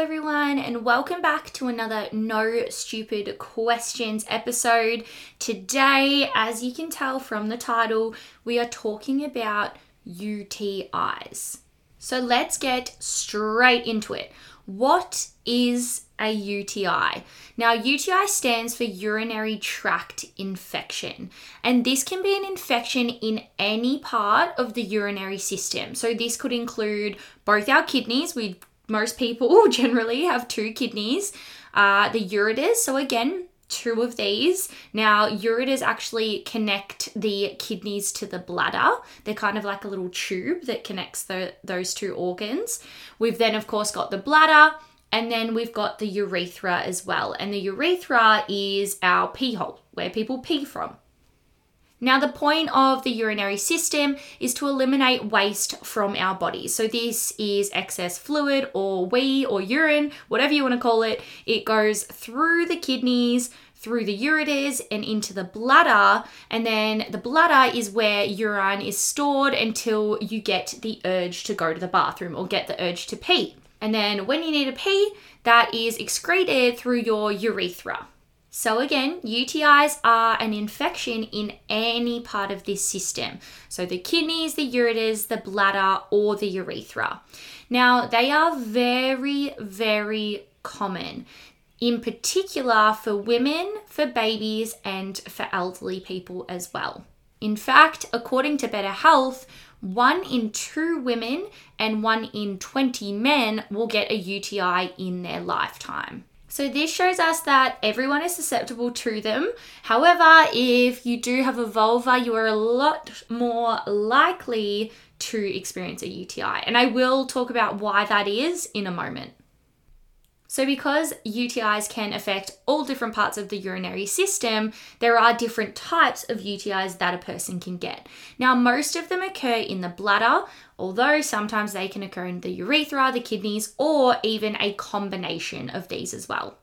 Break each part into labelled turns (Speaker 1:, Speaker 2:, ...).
Speaker 1: Everyone, and welcome back to another No Stupid Questions episode. Today, as you can tell from the title, we are talking about UTIs. So let's get straight into it. What is a UTI? Now, UTI stands for urinary tract infection, and this can be an infection in any part of the urinary system. So, this could include both our kidneys, we most people generally have two kidneys, uh, the ureters. So, again, two of these. Now, ureters actually connect the kidneys to the bladder. They're kind of like a little tube that connects the, those two organs. We've then, of course, got the bladder. And then we've got the urethra as well. And the urethra is our pee hole, where people pee from. Now, the point of the urinary system is to eliminate waste from our bodies. So, this is excess fluid or wee or urine, whatever you want to call it. It goes through the kidneys, through the ureters, and into the bladder. And then the bladder is where urine is stored until you get the urge to go to the bathroom or get the urge to pee. And then when you need to pee, that is excreted through your urethra. So, again, UTIs are an infection in any part of this system. So, the kidneys, the ureters, the bladder, or the urethra. Now, they are very, very common, in particular for women, for babies, and for elderly people as well. In fact, according to Better Health, one in two women and one in 20 men will get a UTI in their lifetime. So, this shows us that everyone is susceptible to them. However, if you do have a vulva, you are a lot more likely to experience a UTI. And I will talk about why that is in a moment. So, because UTIs can affect all different parts of the urinary system, there are different types of UTIs that a person can get. Now, most of them occur in the bladder, although sometimes they can occur in the urethra, the kidneys, or even a combination of these as well.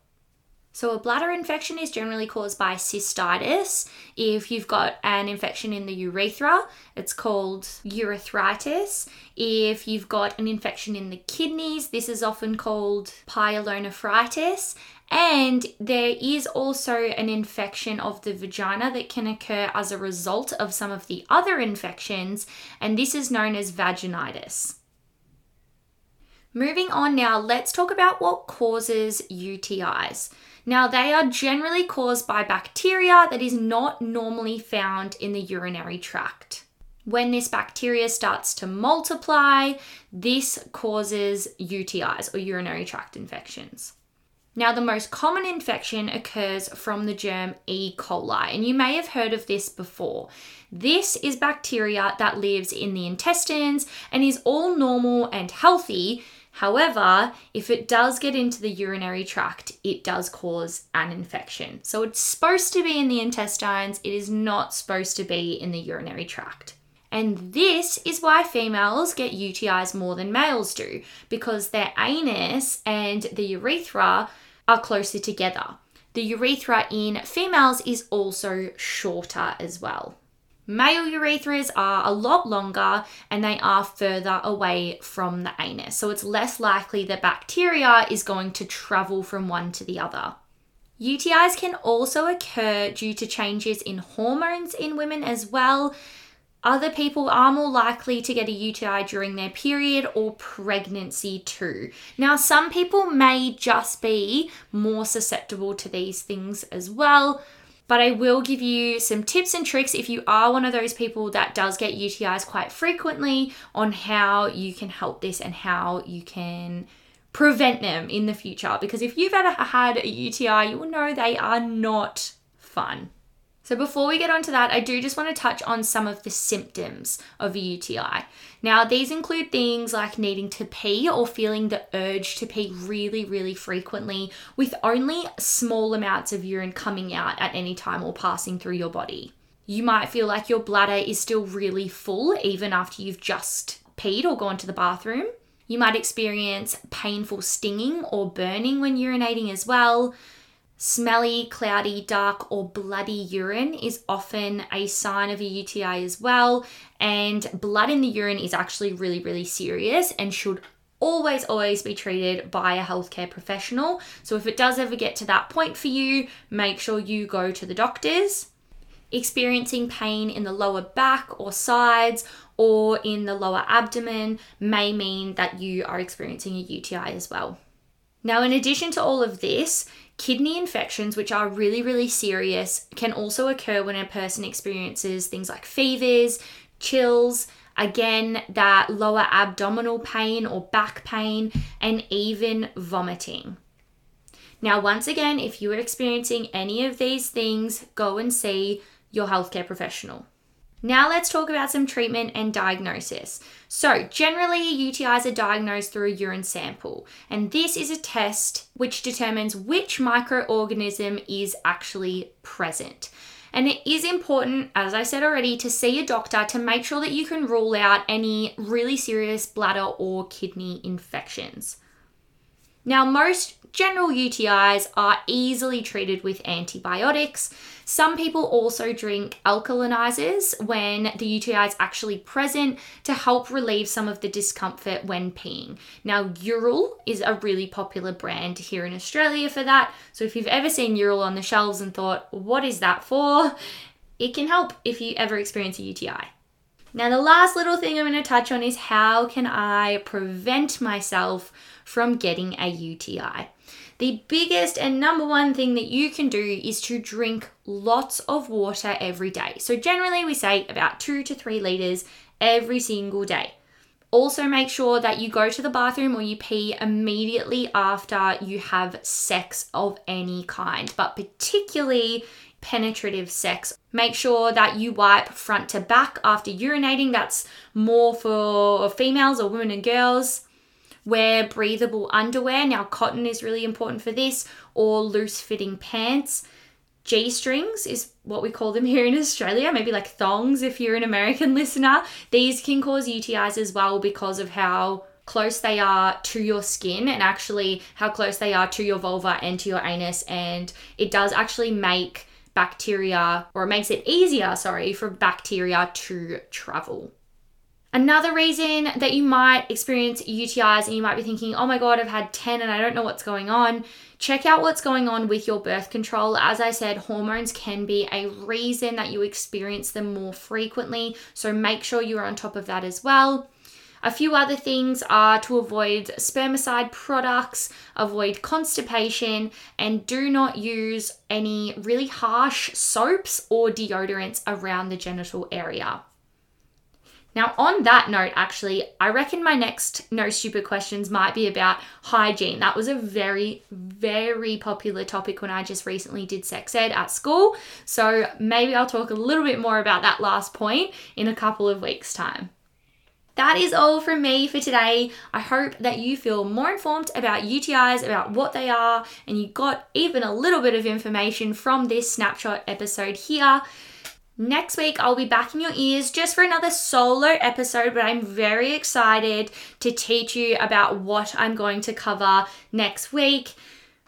Speaker 1: So, a bladder infection is generally caused by cystitis. If you've got an infection in the urethra, it's called urethritis. If you've got an infection in the kidneys, this is often called pyelonephritis. And there is also an infection of the vagina that can occur as a result of some of the other infections, and this is known as vaginitis. Moving on now, let's talk about what causes UTIs. Now, they are generally caused by bacteria that is not normally found in the urinary tract. When this bacteria starts to multiply, this causes UTIs or urinary tract infections. Now, the most common infection occurs from the germ E. coli, and you may have heard of this before. This is bacteria that lives in the intestines and is all normal and healthy, However, if it does get into the urinary tract, it does cause an infection. So it's supposed to be in the intestines, it is not supposed to be in the urinary tract. And this is why females get UTIs more than males do, because their anus and the urethra are closer together. The urethra in females is also shorter as well. Male urethras are a lot longer and they are further away from the anus, so it's less likely that bacteria is going to travel from one to the other. UTIs can also occur due to changes in hormones in women as well. Other people are more likely to get a UTI during their period or pregnancy too. Now, some people may just be more susceptible to these things as well, but I will give you some tips and tricks if you are one of those people that does get UTIs quite frequently on how you can help this and how you can prevent them in the future. Because if you've ever had a UTI, you will know they are not fun. So, before we get on to that, I do just want to touch on some of the symptoms of a UTI. Now, these include things like needing to pee or feeling the urge to pee really, really frequently with only small amounts of urine coming out at any time or passing through your body. You might feel like your bladder is still really full even after you've just peed or gone to the bathroom. You might experience painful stinging or burning when urinating as well. Smelly, cloudy, dark, or bloody urine is often a sign of a UTI as well. And blood in the urine is actually really, really serious and should always, always be treated by a healthcare professional. So if it does ever get to that point for you, make sure you go to the doctors. Experiencing pain in the lower back or sides or in the lower abdomen may mean that you are experiencing a UTI as well. Now, in addition to all of this, Kidney infections, which are really, really serious, can also occur when a person experiences things like fevers, chills, again, that lower abdominal pain or back pain, and even vomiting. Now, once again, if you are experiencing any of these things, go and see your healthcare professional. Now let's talk about some treatment and diagnosis. So, generally, UTIs are diagnosed through a urine sample, and this is a test which determines which microorganism is actually present. And it is important, as I said already, to see a doctor to make sure that you can rule out any really serious bladder or kidney infections. Now, most general UTIs are easily treated with antibiotics. Some people also drink alkalinizers when the UTI is actually present to help relieve some of the discomfort when peeing. Now, Ural is a really popular brand here in Australia for that. So if you've ever seen Ural on the shelves and thought, what is that for? It can help if you ever experience a UTI. Now, the last little thing I'm going to touch on is how can I prevent myself from getting a UTI? The biggest and number one thing that you can do is to drink lots of water every day. So, generally, we say about two to three liters every single day. Also, make sure that you go to the bathroom or you pee immediately after you have sex of any kind, but particularly penetrative sex. Make sure that you wipe front to back after urinating. That's more for females or women and girls. Wear breathable underwear. Now, cotton is really important for this, or loose fitting pants. G strings is what we call them here in Australia, maybe like thongs if you're an American listener. These can cause UTIs as well because of how close they are to your skin and actually how close they are to your vulva and to your anus. And it does actually make bacteria, or it makes it easier, sorry, for bacteria to travel. Another reason that you might experience UTIs and you might be thinking, oh my God, I've had 10 and I don't know what's going on. Check out what's going on with your birth control. As I said, hormones can be a reason that you experience them more frequently. So make sure you're on top of that as well. A few other things are to avoid spermicide products, avoid constipation, and do not use any really harsh soaps or deodorants around the genital area. Now, on that note, actually, I reckon my next No Stupid Questions might be about hygiene. That was a very, very popular topic when I just recently did sex ed at school. So maybe I'll talk a little bit more about that last point in a couple of weeks' time. That is all from me for today. I hope that you feel more informed about UTIs, about what they are, and you got even a little bit of information from this snapshot episode here. Next week, I'll be back in your ears just for another solo episode, but I'm very excited to teach you about what I'm going to cover next week.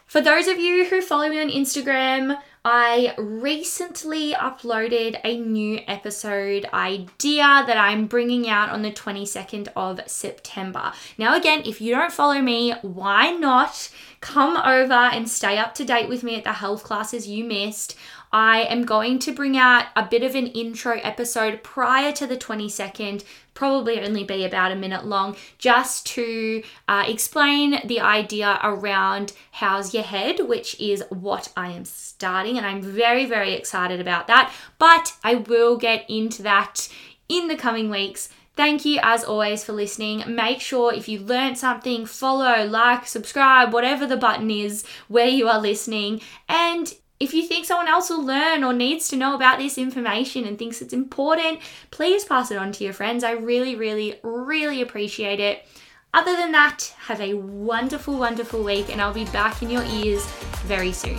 Speaker 1: For those of you who follow me on Instagram, I recently uploaded a new episode idea that I'm bringing out on the 22nd of September. Now, again, if you don't follow me, why not come over and stay up to date with me at the health classes you missed? I am going to bring out a bit of an intro episode prior to the 22nd, probably only be about a minute long, just to uh, explain the idea around How's Your Head, which is what I am starting. And I'm very, very excited about that. But I will get into that in the coming weeks. Thank you as always for listening. Make sure if you learned something, follow, like, subscribe, whatever the button is where you are listening. And If you think someone else will learn or needs to know about this information and thinks it's important, please pass it on to your friends. I really, really, really appreciate it. Other than that, have a wonderful, wonderful week, and I'll be back in your ears very soon.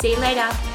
Speaker 1: See you later.